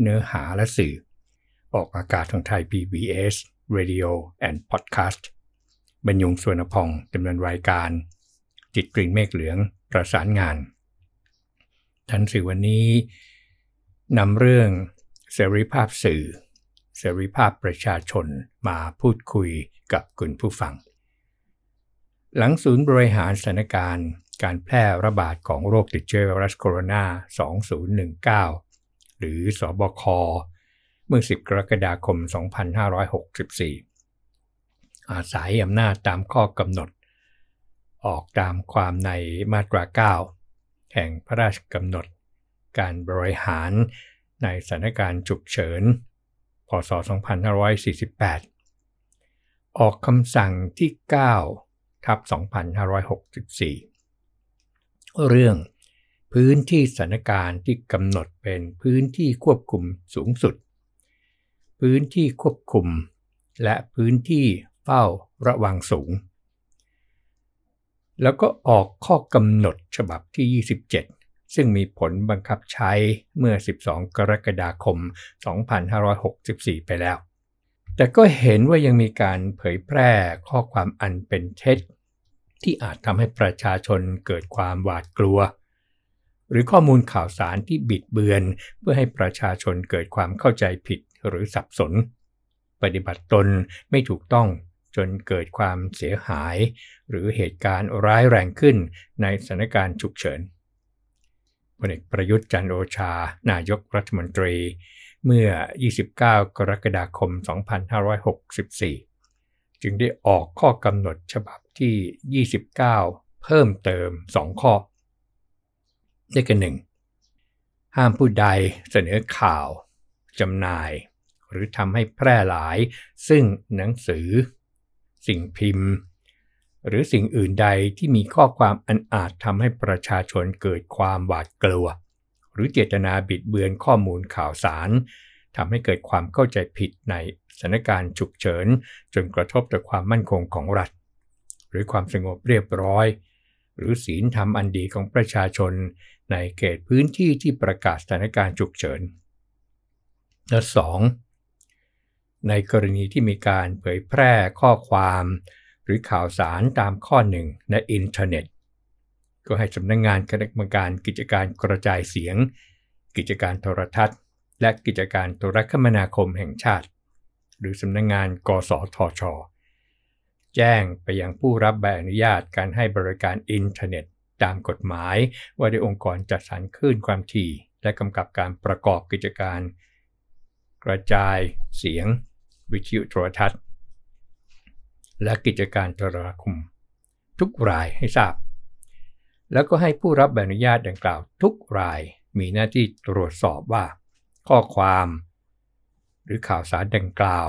เนื้อหาและสื่อ ออกอากาศทางไทย PBS Radio and Podcast บรรยงสวนพองดำเนินรายการ จิตกริ่งเมฆเหลืองประสานงาน ทันสื่อวันนี้นำเรื่องเสรีภาพสื่อ เสรีภาพประชาชนมาพูดคุยกับคุณผู้ฟัง หลังศูนย์บริหารสถานการณ์การแพร่ระบาดของโรคติดเชื้อไวรัสโคโรนา 2019 หรือสอบค เมื่อ 10 กรกฎาคม 2564 อาศัยอำนาจตามข้อกำหนด ออกตามความในมาตรา 9 แห่งพระราชกำหนด การบริหารในสถานการณ์ฉุกเฉิน พศ 2548 ออกคำสั่งที่ 9 ทับ 2564 เรื่อง พื้นที่สถานการณ์ที่กำหนดเป็นพื้นที่ควบคุมสูงสุด พื้นที่ควบคุม และพื้นที่เฝ้าระวังสูง แล้วก็ออกข้อกำหนดฉบับที่ 27 ซึ่งมีผลบังคับใช้เมื่อ 12 กรกฎาคม 2564 ไปแล้ว แต่ก็เห็นว่ายังมีการเผยแพร่ข้อความอันเป็นเท็จ ที่อาจทำให้ประชาชนเกิดความหวาดกลัว หรือข้อมูลข่าวสารที่บิดเบือน เพื่อให้ประชาชนเกิดความเข้าใจผิดหรือสับสน ปฏิบัติตนไม่ถูกต้องจนเกิดความเสียหาย หรือเหตุการณ์ร้ายแรงขึ้นในสถานการณ์ฉุกเฉินพลเอกประยุทธ์จันโอชา นายกรัฐมนตรี เมื่อ 29 กรกฎาคม 2564 จึงได้ออกข้อกำหนดฉบับที่ 29 เพิ่มเติม 2 ข้อ ได้กันหนึ่งห้ามผู้ใดเสนอข่าวจำหน่าย หรือทำให้แพร่หลาย ซึ่งหนังสือ สิ่งพิมพ์ หรือสิ่งอื่นใดที่มีข้อความอันอาจทำให้ประชาชนเกิดความหวาดกลัว หรือเจตนาบิดเบือนข้อมูลข่าวสารทำให้เกิดความเข้าใจผิดในสถานการณ์ฉุกเฉิน จนกระทบต่อความมั่นคงของรัฐ หรือความสงบเรียบร้อย หรือศีลธรรมอันดีของประชาชน ในเขตพื้นที่ที่ประกาศสถานการณ์ฉุกเฉินและสองในกรณีที่มีการเผยแพร่ข้อความ หรือข่าวสารตามข้อหนึ่งในอินเทอร์เน็ต ก็ให้สำนักงานคณะกรรมการกิจการกระจายเสียง กิจการโทรทัศน์ และกิจการโทรคมนาคมแห่งชาติ หรือสำนักงานกสทช แจ้งไปยังผู้รับใบอนุญาตการให้บริการอินเทอร์เน็ต ตามกฎหมายว่าด้วยองค์กรจัดสรรคลื่นความถี่ และกำกับการประกอบกิจการ กระจายเสียง วิทยุโทรทัศน์ และกิจการโทรคม ทุกรายให้ทราบ แล้วก็ให้ผู้รับใบอนุญาตดังกล่าว ทุกรายมีหน้าที่ตรวจสอบว่า ข้อความ หรือข่าวสารดังกล่าว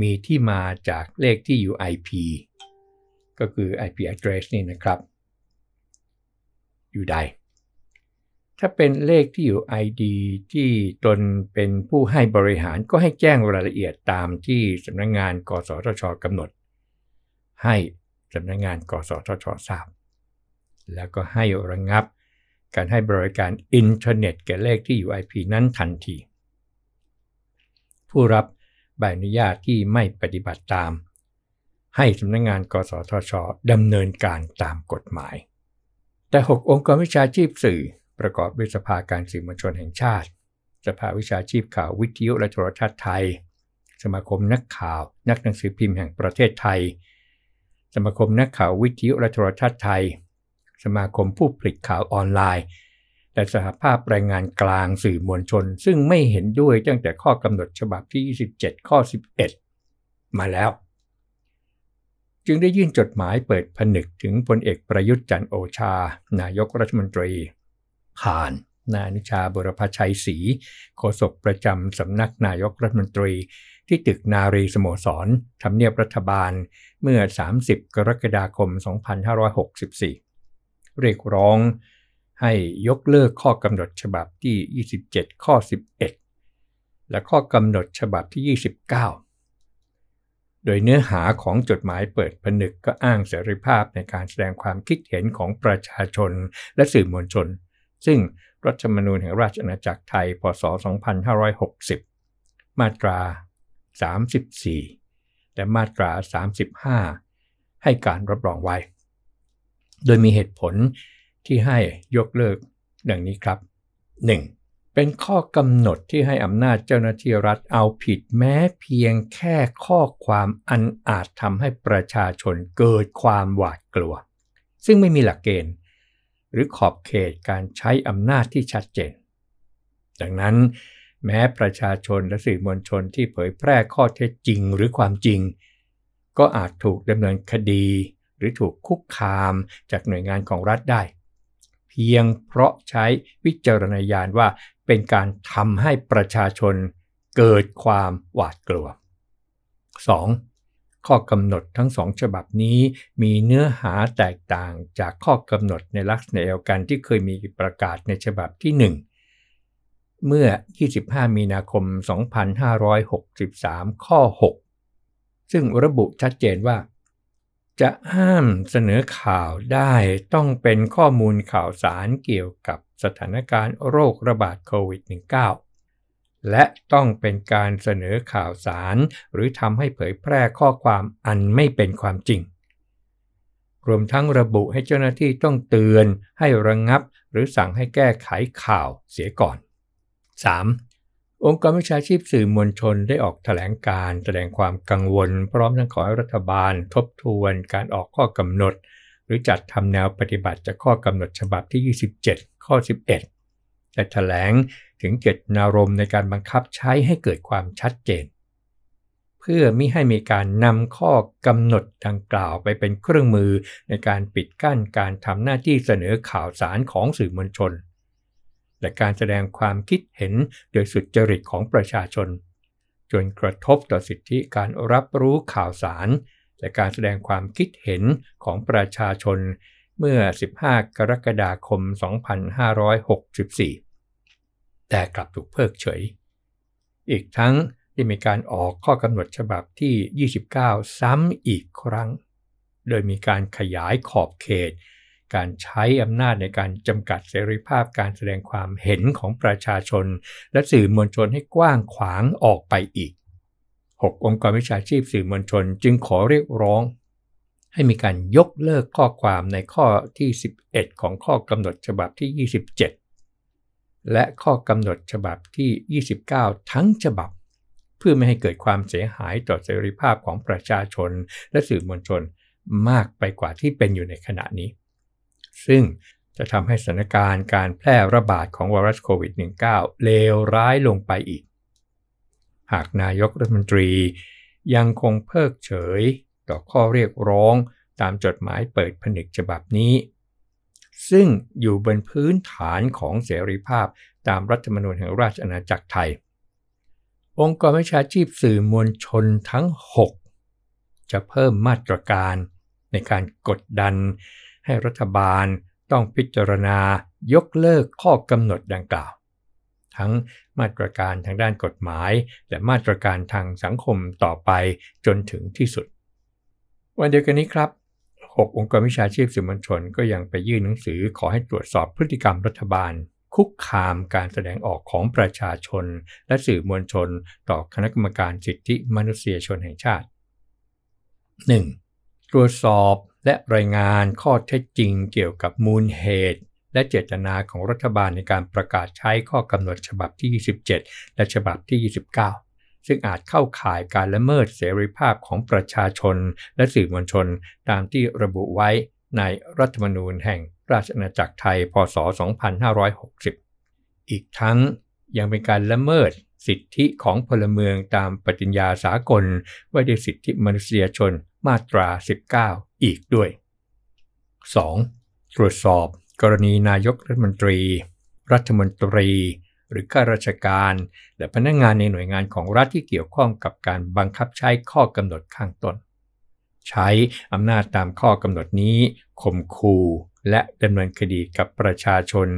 มีที่มาจากเลขที่อยู่ IP ก็คือ IP address นี่นะครับ อยู่ใด ถ้าเป็นเลขที่อยู่ ID ที่ตนเป็นผู้ให้บริหารก็ให้แจ้งรายละเอียดตามที่สำนักงงาน กสทชกำหนด ให้สำนักงงาน กสทชทราบ แล้วก็ให้ระงงับการให้บริการอินเทอร์เน็ตแก่เลขที่อยู่ IP นั้นทันที ผู้รับใบอนุญาตที่ไม่ปฏิบัติตาม ให้สำนักงงาน กสทชดำเนินการตามกฎหมาย แต่ 6 องค์กรวิชาชีพสื่อ ประกอบด้วยสภาการสื่อมวลชนแห่งชาติ สภาวิชาชีพข่าววิทยุและโทรทัศน์ไทย สมาคมนักข่าว นักหนังสือพิมพ์แห่งประเทศไทย สมาคมนักข่าววิทยุและโทรทัศน์ไทย สมาคมผู้ผลิตข่าวออนไลน์ และสหภาพแรงงานกลางสื่อมวลชน ซึ่งไม่เห็นด้วยตั้งแต่ข้อกำหนดฉบับที่ 27 ข้อ 11 มาแล้ว จึงได้ยื่นจดหมายเปิดผนึกถึงพลเอกประยุทธ์จันโอชา นายกรัฐมนตรี ผ่านนายอนุชาบุรพชัยศรีโฆษกประจำสำนักนายกรัฐมนตรี ที่ตึกนารีสโมสรทำเนียบรัฐบาลเมื่อ 30 กรกฎาคม 2564 เรียกร้องให้ยกเลิกข้อกำหนดฉบับที่ 27 ข้อ 11 และข้อกำหนดฉบับที่ 29 โดยเนื้อหาของจดหมายเปิดผนึกก็อ้างเสรีภาพในการแสดงความคิดเห็นของประชาชนและสื่อมวลชน ซึ่งรัฐธรรมนูญแห่งราชอาณาจักรไทย พศ 2560 มาตรา 34 และมาตรา 35 ให้การรับรองไว้ โดยมีเหตุผลที่ให้ยกเลิกดังนี้ครับ 1. เป็นข้อกำหนดที่ให้อำนาจเจ้าหน้าที่รัฐเอาผิดแม้เพียงแค่ข้อความอันอาจทำให้ประชาชนเกิดความหวาดกลัว ซึ่งไม่มีหลักเกณฑ์ หรือขอบเขตการใช้อำนาจที่ชัดเจน ดังนั้น แม้ประชาชนและสื่อมวลชนที่เผยแพร่ข้อเท็จจริงหรือความจริง ก็อาจถูกดำเนินคดี หรือถูกคุกคามจากหน่วยงานของรัฐได้ เพียงเพราะใช้วิจารณญาณว่า เป็นการทำให้ประชาชนเกิดความหวาดกลัว 2. ข้อกำหนดทั้งสองฉบับนี้มีเนื้อหาแตกต่างจากข้อกำหนดในลักษณะเดียวกันที่เคยมีประกาศในฉบับที่ 1 เมื่อ 25 มีนาคม 2563 ข้อ 6 ซึ่งระบุชัดเจนว่าจะห้ามเสนอข่าวได้ต้องเป็นข้อมูลข่าวสารเกี่ยวกับ สถานการณ์โรคระบาดโควิด -19 และต้องเป็นการเสนอข่าวสาร หรือทำให้เผยแพร่ข้อความอันไม่เป็นความจริง รวมทั้งระบุให้เจ้าหน้าที่ต้องเตือน ให้ระงงับ หรือสั่งให้แก้ไขข่าวเสียก่อน 3. องค์กรวิชาชีพสื่อมวลชนได้ออกถแถลงการแสดงความกังวล พร้อมทั้งขอให้รัฐบาล ทบทวนการออกข้อกำหนด หรือจัดทำแนวปฏิบัติจากข้อกำหนดฉบับที่ 27 ข้อ 11และถแถลงถึงเจตนารมณ์ในการบังคับใช้ให้เกิดความชัดเจน เพื่อมิให้มีการนำข้อกำหนดดังกล่าวไปเป็นเครื่องมือในการปิดกั้นการทำหน้าที่เสนอข่าวสารของสื่อมวลชน และการแสดงความคิดเห็นโดยสุดจริตของประชาชน จนกระทบต่อสิทธิการรับรู้ข่าวสาร และการแสดงความคิดเห็นของประชาชน เมื่อ 15 กรกฎาคม 2564 แต่กลับถูกเพิกเฉย อีกทั้งได้มีการออกข้อกำหนดฉบับที่ 29 ซ้ำอีกครั้ง โดยมีการขยายขอบเขต การใช้อำนาจในการจำกัดเสรีภาพการแสดงความเห็นของประชาชน และสื่อมวลชนให้กว้างขวางออกไปอีก 6 องค์กรวิชาชีพสื่อมวลชนจึงขอเรียกร้อง ให้มีการยกเลิกข้อความในข้อที่ 11 ของข้อกำหนดฉบับที่ 27 และข้อกำหนดฉบับที่ 29 ทั้งฉบับ เพื่อไม่ให้เกิดความเสียหายต่อเสรีภาพของประชาชนและสื่อมวลชนมากไปกว่าที่เป็นอยู่ในขณะนี้ ซึ่งจะทำให้สถานการณ์การแพร่ระบาดของไวรัสโควิด -19 เลวร้ายลงไปอีก หากนายกรัฐมนตรียังคงเพิกเฉย ต่อข้อเรียกร้องตามจดหมายเปิดผนึกฉบับนี้ ซึ่งอยู่บนพื้นฐานของเสรีภาพตามรัฐธรรมนูญแห่งราชอาณาจักรไทย องค์กรวิชาชีพสื่อมวลชนทั้ง 6 จะเพิ่มมาตรการในการกดดัน ให้รัฐบาลต้องพิจารณายกเลิกข้อกำหนดดังกล่าว ทั้งมาตรการทางด้านกฎหมาย และมาตรการทางสังคมต่อไปจนถึงที่สุด วันเดียวกันนี้ครับ 6 องค์กรวิชาชีพสื่อมวลชนก็ยังไปยื่นหนังสือขอให้ตรวจสอบพฤติกรรมรัฐบาล คุกคามการแสดงออกของประชาชน และสื่อมวลชน ต่อคณะกรรมการสิทธิมนุษยชนแห่งชาติ 1. ตรวจสอบและรายงานข้อเท็จจริงเกี่ยวกับมูลเหตุและเจตนาของรัฐบาลในการประกาศใช้ข้อกำหนดฉบับที่ 27 และฉบับที่ 29 ซึ่งอาจเข้าข่ายการละเมิดเสรีภาพของประชาชน และสื่อมวลชน ตามที่ระบุไว้ในรัฐธรรมนูญแห่งราชอาณาจักรไทย พศ 2560 อีกทั้งยังเป็นการละเมิดสิทธิของพลเมืองตามปฏิญญาสากลว่าด้วยสิทธิมนุษยชนมาตรา 19 อีกด้วย 2. ตรวจสอบกรณีนายกรัฐมนตรี รัฐมนตรี หรือข้าราชการ และพนักงงานในหน่วยงานของรัฐที่เกี่ยวข้องกับการบังคับใช้ข้อกำหนดข้างต้น ใช้อำนาจตามข้อกำหนดนี้ข่มขู่และดำเนินคดีกับประชาชน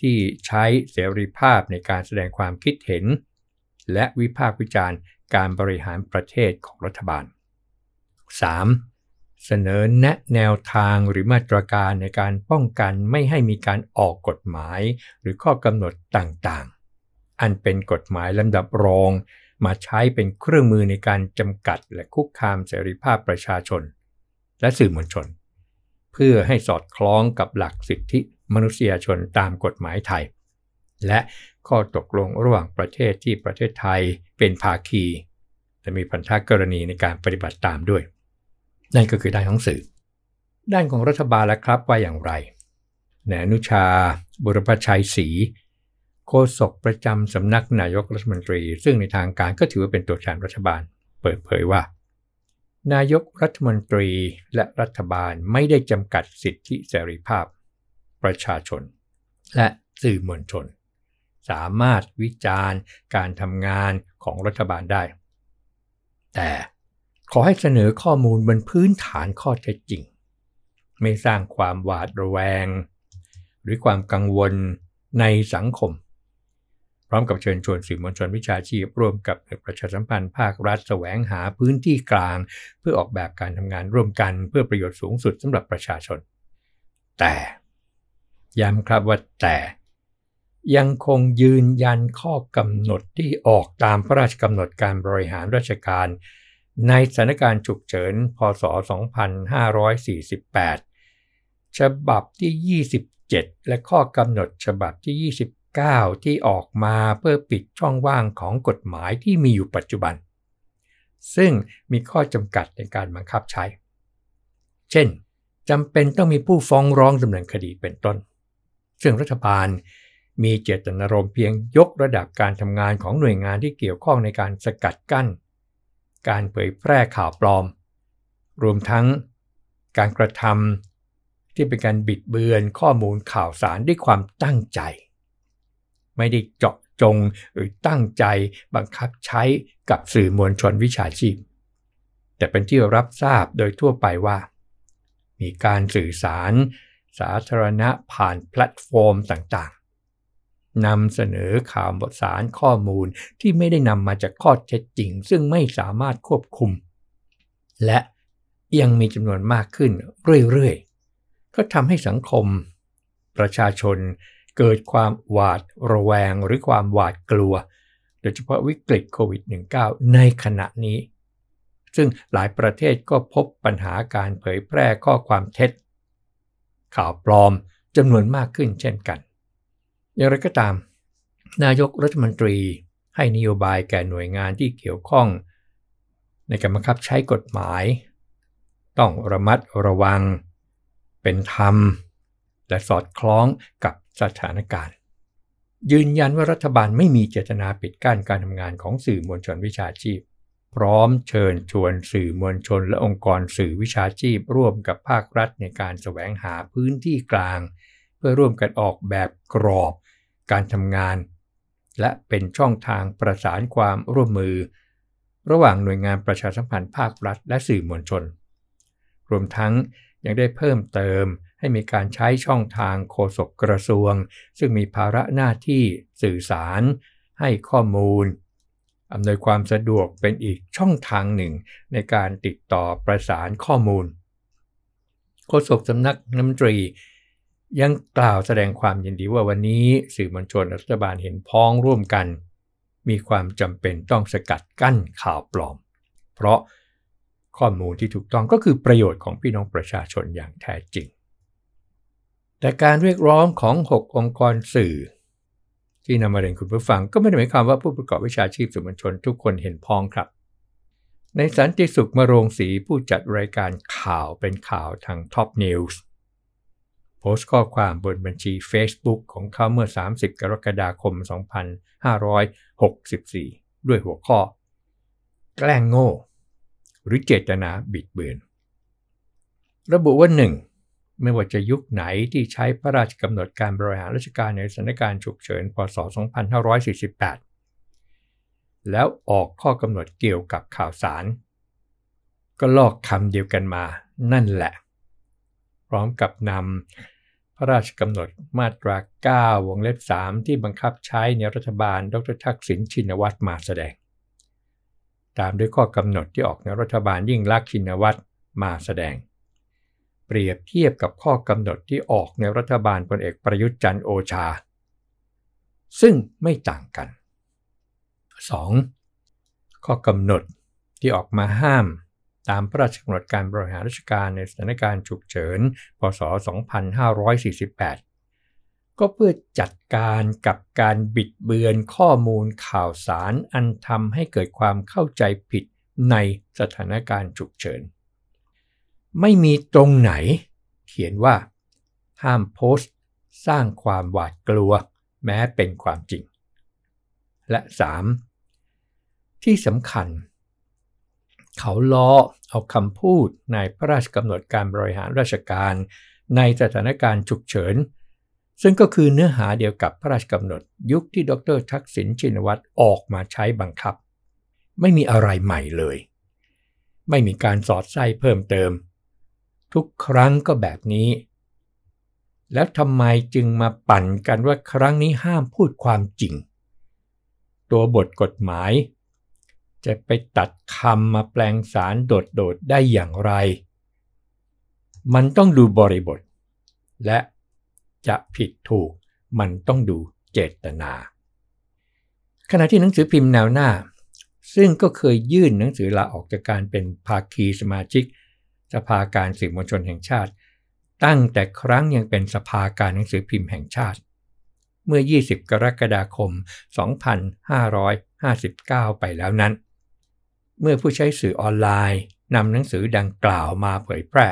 ที่ใช้เสรีภาพในการแสดงความคิดเห็น และวิพากษ์วิจารณ์การบริหารประเทศของรัฐบาล 3. เสนอแนะแนวทางหรือมาตรการในการป้องกันไม่ให้มีการออกกฎหมาย หรือข้อกำหนดต่างๆ อันเป็นกฎหมายลำดับรอง มาใช้เป็นเครื่องมือในการจำกัดและคุกคามเสรีภาพประชาชน และสื่อมวลชน เพื่อให้สอดคล้องกับหลักสิทธิมนุษยชนตามกฎหมายไทย และข้อตกลงระหว่างประเทศที่ประเทศไทยเป็นภาคีจะมีพันธกรณีในการปฏิบัติตามด้วย นั่นก็คือด้านของสื่อ ด้านของรัฐบาลและครับว่าอย่างไรแนนุชา บุรพชัยศรีโฆษกประจำสำนักนายกรัฐมนตรี ซึ่งในทางการก็ถือว่าเป็นตัวแทนรัฐบาล เปิดเผยว่า นายกรัฐมนตรีและรัฐบาลไม่ได้จำกัดสิทธิเสรีภาพ ประชาชน และสื่อมวลชน สามารถวิจารณ์ การทำงานของรัฐบาลได้ แต่ ขอให้เสนอข้อมูลบนพื้นฐานข้อเท็จจริง ไม่สร้างความหวาดระแวง หรือความกังวลในสังคม พร้อมกับเชิญชวนสื่อมวลชนวิชาชีพ ร่วมกับประชาสัมพันธ์ภาครัฐแสวงหาพื้นที่กลาง เพื่อออกแบบการทำงานร่วมกันเพื่อประโยชน์สูงสุดสำหรับประชาชน แต่ย้ำครับว่าแต่ยังคงยืนยันข้อกำหนดที่ออกตามพระราชกำหนดการบริหารราชการ ในสถานการณ์ฉุกเฉิน พศ 2548 ฉบับที่ 27 และข้อกำหนดฉบับที่ 29 ที่ออกมาเพื่อปิดช่องว่างของกฎหมายที่มีอยู่ปัจจุบัน ซึ่งมีข้อจำกัดในการบังคับใช้ เช่นจำเป็นต้องมีผู้ฟ้องร้องดำเนินคดีเป็นต้น ซึ่งรัฐบาลมีเจตนารมณ์เพียงยกระดับการทำงานของหน่วยงานที่เกี่ยวข้องในการสกัดกั้น การเผยแพร่ข่าวปลอม รวมทั้งการกระทำที่เป็นการบิดเบือนข้อมูลข่าวสารด้วยความตั้งใจ ไม่ได้เจาะจงหรือตั้งใจบังคับใช้กับสื่อมวลชนวิชาชีพ แต่เป็นที่รับทราบโดยทั่วไปว่า มีการสื่อสารสาธารณะผ่านแพลตฟอร์มต่าง นำเสนอข่าวบทสารข้อมูลที่ไม่ได้นำมาจากข้อเท็จจริง ซึ่งไม่สามารถควบคุม และยังมีจำนวนมากขึ้นเรื่อยๆ ก็ทำให้สังคม ประชาชนเกิดความหวาดระแวงหรือความหวาดกลัว โดยเฉพาะวิกฤตโควิด -19 ในขณะนี้ ซึ่งหลายประเทศก็พบปัญหาการเผยแพร่ข้อความเท็จ ข่าวปลอมจำนวนมากขึ้นเช่นกัน อย่างไรก็ตาม นายกรัฐมนตรีให้นโยบายแก่หน่วยงานที่เกี่ยวข้อง ในการบังคับใช้กฎหมาย ต้องระมัดระวัง เป็นธรรม และสอดคล้องกับสถานการณ์ ยืนยันว่ารัฐบาลไม่มีเจตนาปิดกั้นการทำงานของสื่อมวลชนวิชาชีพ พร้อมเชิญชวนสื่อมวลชนและองค์กรสื่อวิชาชีพ ร่วมกับภาครัฐในการแสวงหาพื้นที่กลาง เพื่อร่วมกันออกแบบกรอบ การทำงาน และเป็นช่องทางประสานความร่วมมือ ระหว่างหน่วยงานประชาสัมพันธ์ภาครัฐ และสื่อมวลชน รวมทั้งยังได้เพิ่มเติมให้มีการใช้ช่องทางโฆษกกระทรวง ซึ่งมีภาระหน้าที่สื่อสาร ให้ข้อมูลอำนวยความสะดวกเป็นอีกช่องทางหนึ่งในการติดต่อประสานข้อมูล โฆษกสำนักน้ำตรี ยังกล่าวแสดงความยินดีว่าวันนี้สื่อมวลชนรัฐบาลเห็นพ้องร่วมกัน มีความจำเป็นต้องสกัดกั้นข่าวปลอม เพราะข้อมูลที่ถูกต้องก็คือประโยชน์ของพี่น้องประชาชนอย่างแท้จริง แต่การเรียกร้องของ 6 องค์กรสื่อ ที่นำมาเรียนคุณผู้ฟังก็ไม่ได้หมายความว่าผู้ประกอบวิชาชีพสื่อมวลชนทุกคนเห็นพ้องครับ ในสันติสุขมโรงศรีผู้จัดรายการข่าวเป็นข่าวทาง Top News โพสต์ข้อความบนบัญชี Facebook ของเขาเมื่อ 30 กรกฎาคม 2564 ด้วยหัวข้อ แกล้งโง่ หรือเจตนาบิดเบือน ระบุว่า 1. ไม่ว่าจะยุคไหนที่ใช้พระราชกำหนดการบริหารราชการในสถานการณ์ฉุกเฉิน พศ 2548 แล้วออกข้อกำหนดเกี่ยวกับข่าวสาร ก็ลอกคำเดียวกันมา นั่นแหละพร้อมกับนำ ระราชกำหนดมาตรา 9 วงเล็บ 3 ที่บังคับใช้ในรัฐบาลดรทักษิณชินวัตรมาแสดง ตามด้วยข้อกำหนดที่ออกในรัฐบาลยิ่งลักษณ์ชินวัตรมาแสดง เปรียบเทียบกับข้อกำหนดที่ออกในรัฐบาลพลเอกประยุทธ์จันโอชา ซึ่งไม่ต่างกัน 2. ข้อกำหนดที่ออกมาห้าม ตามพระราชกำหนดการบริหารราชการในสถานการณ์ฉุกเฉิน พศ 2548 ก็เพื่อจัดการกับการบิดเบือนข้อมูลข่าวสารอันทำให้เกิดความเข้าใจผิดในสถานการณ์ฉุกเฉิน ไม่มีตรงไหน เขียนว่า ห้ามโพสต์ สร้างความหวาดกลัว แม้เป็นความจริง และ 3. ที่สำคัญ เขาล้อเอาคำพูดในพระราชกำหนดการบริหารราชการในสถานการณ์ฉุกเฉิน ซึ่งก็คือเนื้อหาเดียวกับพระราชกำหนดยุคที่ดรทักษิณชินวัตรออกมาใช้บังคับ ไม่มีอะไรใหม่เลย ไม่มีการสอดไส้เพิ่มเติม ทุกครั้งก็แบบนี้ แล้วทำไมจึงมาปั่นกันว่าครั้งนี้ห้ามพูดความจริง ตัวบทกฎหมาย จะไปตัดคำมาแปลงสารโดดๆได้อย่างไร มันต้องดูบริบท และจะผิดถูกมันต้องดูเจตนา ขณะที่หนังสือพิมพ์แนวหน้า ซึ่งก็เคยยื่นหนังสือลาออกจากการเป็นภาคีสมาชิก สภาการสื่อมวลชนแห่งชาติ ตั้งแต่ครั้งยังเป็นสภาการหนังสือพิมพ์แห่งชาติ เมื่อ 20 กรกฎาคม 2559 ไปแล้วนั้น เมื่อผู้ใช้สื่อออนไลน์นำหนังสือดังกล่าวมาเผยแพร่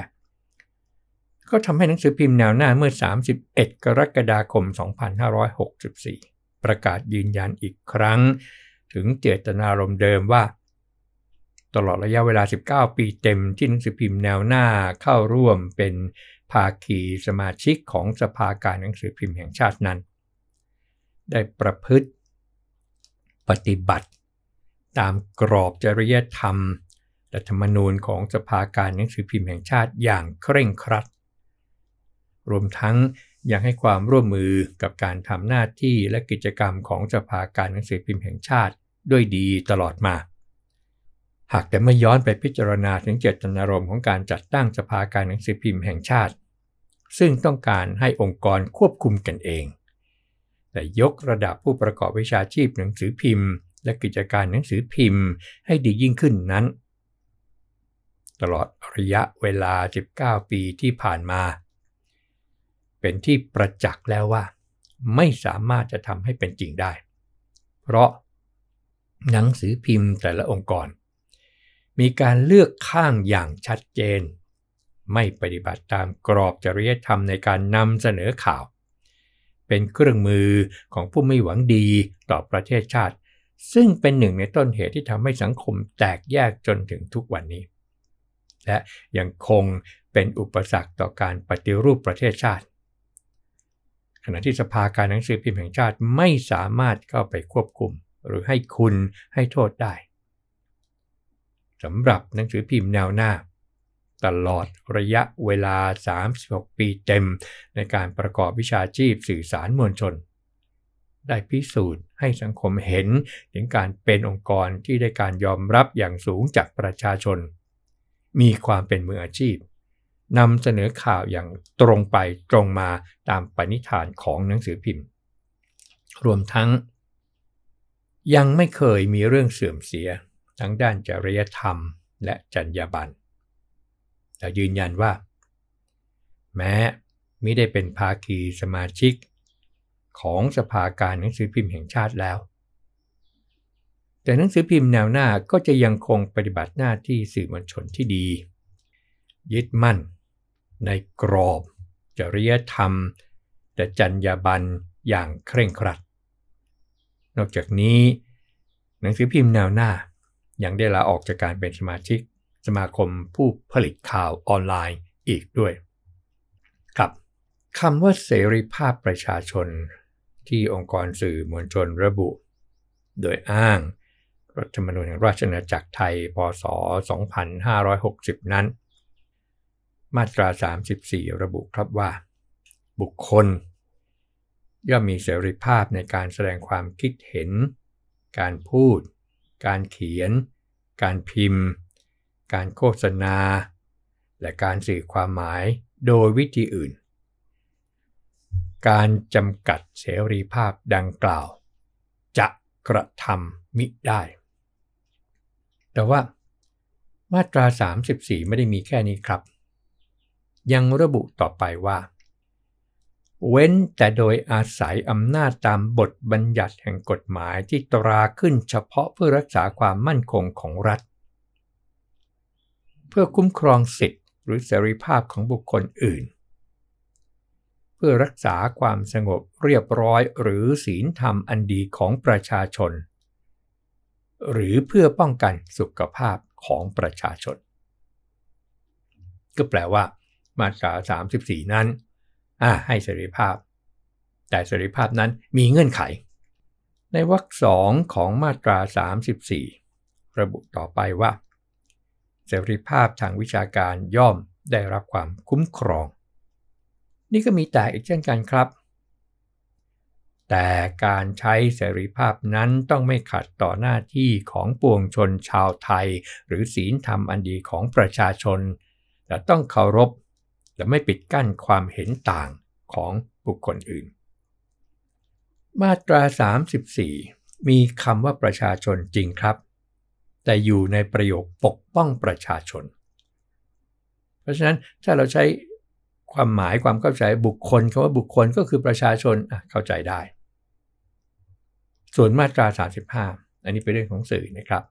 ก็ทำให้หนังสือพิมพ์แนวหน้าเมื่อ 31 กรกฎาคม 2564 ประกาศยืนยันอีกครั้ง ถึงเจตนารมณ์เดิมว่า ตลอดระยะเวลา 19 ปีเต็มที่หนังสือพิมพ์แนวหน้าเข้าร่วมเป็นภาคีสมาชิกของสภาการหนังสือพิมพ์แห่งชาตินั้น ได้ประพฤติ ปฏิบัติ ตามกรอบจริยธรรมและธรรมนูญของสภาการหนังสือพิมพ์แห่งชาติอย่างเคร่งครัด รวมทั้งยังให้ความร่วมมือกับการทำหน้าที่และกิจกรรมของสภาการหนังสือพิมพ์แห่งชาติด้วยดีตลอดมา หากแต่ไม่ย้อนไปพิจารณาถึงเจตนารมณ์ของการจัดตั้งสภาการหนังสือพิมพ์แห่งชาติ ซึ่งต้องการให้องค์กรควบคุมกันเอง แต่ยกระดับผู้ประกอบวิชาชีพหนังสือพิมพ์ และกิจการหนังสือพิมพ์ให้ดียิ่งขึ้นนั้น ตลอดระยะเวลา 19 ปีที่ผ่านมา เป็นที่ประจักษ์แล้วว่า ไม่สามารถจะทำให้เป็นจริงได้ เพราะหนังสือพิมพ์แต่ละองค์กร มีการเลือกข้างอย่างชัดเจน ไม่ปฏิบัติตามกรอบจริยธรรมในการนำเสนอข่าว เป็นเครื่องมือของผู้ไม่หวังดีต่อประเทศชาติ ซึ่งเป็นหนึ่งในต้นเหตุที่ทำให้สังคมแตกแยกจนถึงทุกวันนี้ และยังคงเป็นอุปสรรคต่อการปฏิรูปประเทศชาติ ขณะที่สภาการหนังสือพิมพ์แห่งชาติไม่สามารถเข้าไปควบคุม หรือให้คุณให้โทษได้สำหรับหนังสือพิมพ์แนวหน้า ตลอดระยะเวลา 36 ปีเต็ม ในการประกอบวิชาชีพสื่อสารมวลชน ได้พิสูจน์ให้สังคมเห็น ถึงการเป็นองค์กรที่ได้การยอมรับอย่างสูงจากประชาชน มีความเป็นมืออาชีพนำเสนอข่าวอย่างตรงไปตรงมาตามปณิธานของหนังสือพิมพ์ รวมทั้ง ยังไม่เคยมีเรื่องเสื่อมเสียทั้งด้านจริยธรรมและจรรยาบรรณแต่ยืนยันว่า แม้ไม่ได้เป็นภาคีสมาชิก ของสภาการหนังสือพิมพ์แห่งชาติแล้ว แต่หนังสือพิมพ์แนวหน้าก็จะยังคงปฏิบัติหน้าที่สื่อมวลชนที่ดี ยึดมั่น ในกรอบ จริยธรรม และจรรยาบรรณอย่างเคร่งครัด นอกจากนี้ หนังสือพิมพ์แนวหน้ายังได้ลาออกจากการเป็นสมาชิกสมาคมผู้ผลิตข่าวออนไลน์อีกด้วยคำว่าเสรีภาพประชาชน ที่องค์กรสื่อมวลชนระบุ โดยอ้าง รัฐธรรมนูญแห่งราชอาณาจักรไทย พศ 2560 นั้น มาตรา 34 ระบุครับว่า บุคคล ย่อมมีเสรีภาพในการแสดงความคิดเห็น การพูด การเขียน การพิมพ์ การโฆษณา และการสื่อความหมายโดยวิธีอื่น การจำกัดเสรีภาพดังกล่าว จะกระทำมิได้ แต่ว่ามาตรา 34 ไม่ได้มีแค่นี้ครับ ยังระบุต่อไปว่า เว้นแต่โดยอาศัยอำนาจตามบทบัญญัติแห่งกฎหมายที่ตราขึ้นเฉพาะเพื่อรักษาความมั่นคงของรัฐ เพื่อคุ้มครองสิทธิหรือเสรีภาพของบุคคลอื่น พื่อรักษาความสงบเรียบร้อยหรือศีลธรรมอันดีของประชาชน หรือเพื่อป้องกันสุขภาพของประชาชน ก็แปลว่า มาตรา 34 นั้นให้เสรีภาพ แต่เสรีภาพนั้นมีเงื่อนไข ในวรรคสองของมาตรา 34 ระบุต่อไปว่า เสรีภาพทางวิชาการย่อมได้รับความคุ้มครอง นี่ก็มีแต่อีกเช่นกันครับ แต่การใช้เสรีภาพนั้นต้องไม่ขัดต่อหน้าที่ของปวงชนชาวไทย หรือศีลธรรมอันดีของประชาชน และต้องเคารพและไม่ปิดกั้นความเห็นต่างของบุคคลอื่น มาตรา 34 มีคำว่าประชาชนจริงครับ แต่อยู่ในประโยคปกป้องประชาชน เพราะฉะนั้นถ้าเราใช้ ความหมายความเข้าใจบุคคลคำว่าบุคคลก็คือประชาชนเข้าใจได้ ส่วนมาตรา 35 อันนี้เป็นเรื่องของสื่อนะครับ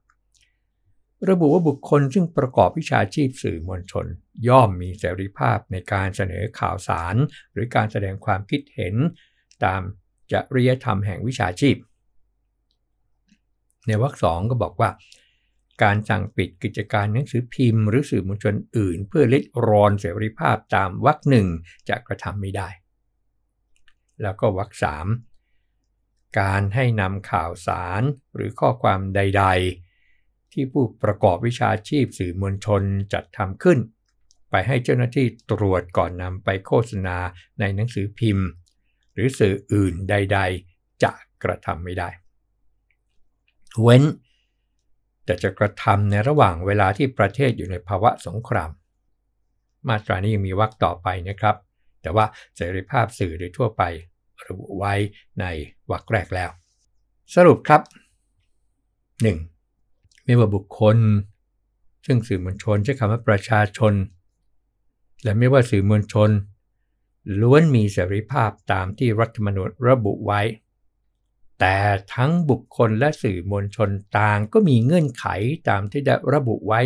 ระบุว่าบุคคลซึ่งประกอบวิชาชีพสื่อมวลชน ย่อมมีเสรีภาพในการเสนอข่าวสาร หรือการแสดงความคิดเห็น ตามจริยธรรมแห่งวิชาชีพ ในวรรคสองก็บอกว่า การสั่งปิดกิจการหนังสือพิมพ์ หรือสื่อมวลชนอื่น เพื่อลิดรอนเสรีภาพตามวรรคหนึ่งจะกระทำไม่ได้ แล้วก็วรรคสามการให้นำข่าวสารหรือข้อความใด ๆ ที่ผู้ประกอบวิชาชีพสื่อมวลชนจัดทำขึ้น ไปให้เจ้าหน้าที่ตรวจก่อนนำไปโฆษณาในหนังสือพิมพ์ หรือสื่ออื่นใด ๆ จะกระทำไม่ได้ เว้น แต่จะกระทำในระหว่างเวลาที่ประเทศอยู่ในภาวะสงคราม มาตรานี้ยังมีวรรคต่อไปนะครับ แต่ว่าเสรีภาพสื่อโดยทั่วไประบุไว้ในวรรคแรกแล้ว สรุปครับ 1. ไม่ว่าบุคคล ซึ่งสื่อมวลชนใช้คำว่าประชาชน และไม่ว่าสื่อมวลชน ล้วนมีเสรีภาพตามที่รัฐธรรมนูญระบุไว้ แต่ทั้งบุคคลและสื่อมวลชนต่างก็มีเงื่อนไขตามที่ได้ระบุไว้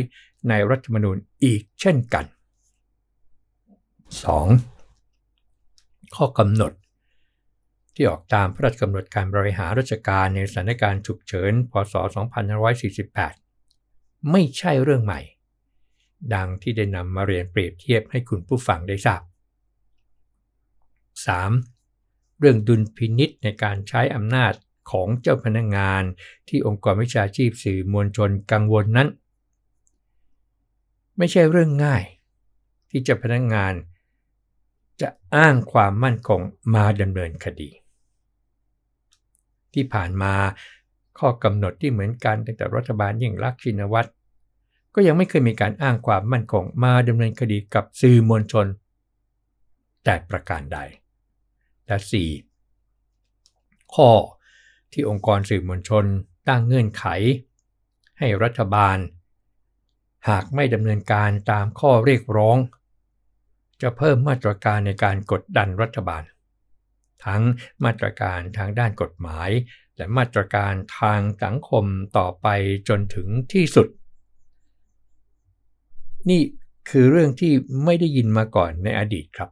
ในรัฐธรรมนูญอีกเช่นกัน 2. ข้อกำหนด ที่ออกตามพระราชกำหนดการบริหารราชการในสถานการณ์ฉุกเฉิน พศ 2548 ไม่ใช่เรื่องใหม่ ดังที่ได้นำมาเรียนเปรียบเทียบให้คุณผู้ฟังได้ทราบ 3. เรื่องดุลพินิษในการใช้อำนาจ ของเจ้าพนักงงานที่องค์กรวิชาชีพสื่อมวลชนกังวลนั้น ไม่ใช่เรื่องง่าย ที่เจ้าพนักงงาน จะอ้างความมั่นคงมาดำเนินคดี ที่ผ่านมาข้อกำหนดที่เหมือนกันตั้งแต่รัฐบาลยิ่งรักชินวัตรก็ยังไม่เคยมีการอ้างความมั่นคงมาดำเนินคดีกับสื่อมวลชน แต่ประการใด และ 4. ข้อ ที่องค์กรสื่อมวลชนตั้งเงื่อนไข ให้รัฐบาล หากไม่ดำเนินการตามข้อเรียกร้อง จะเพิ่มมาตรการในการกดดันรัฐบาล ทั้งมาตรการทางด้านกฎหมาย และมาตรการทางสังคมต่อไปจนถึงที่สุด นี่คือเรื่องที่ไม่ได้ยินมาก่อนในอดีตครับ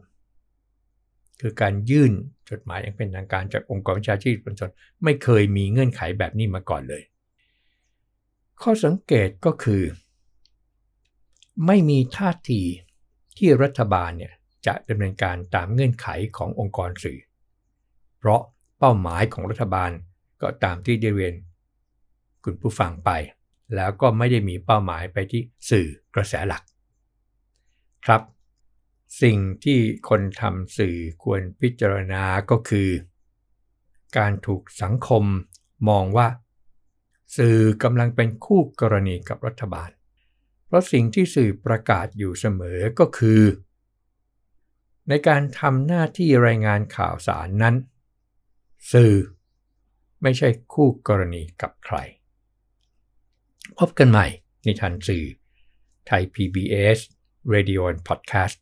คือการยื่น จดหมายอย่างเป็นทางการจากองค์กรวิชาชีพประชาชนไม่เคยมีเงื่อนไขแบบนี้มาก่อนเลย ข้อสังเกตก็คือ ไม่มีท่าทีที่รัฐบาลเนี่ยจะดำเนินการตามเงื่อนไขขององค์กรสื่อ เพราะเป้าหมายของรัฐบาลก็ตามที่ได้เรียนคุณผู้ฟังไป แล้วก็ไม่ได้มีเป้าหมายไปที่สื่อกระแสหลัก ครับ สิ่งที่คนทำสื่อควรพิจารณาก็คือ การถูกสังคมมองว่า สื่อกำลังเป็นคู่กรณีกับรัฐบาล เพราะสิ่งที่สื่อประกาศอยู่เสมอก็คือ ในการทำหน้าที่รายงานข่าวสารนั้น สื่อไม่ใช่คู่กรณีกับใคร พบกันใหม่ในทันสื่อไทย PBS Radio and Podcast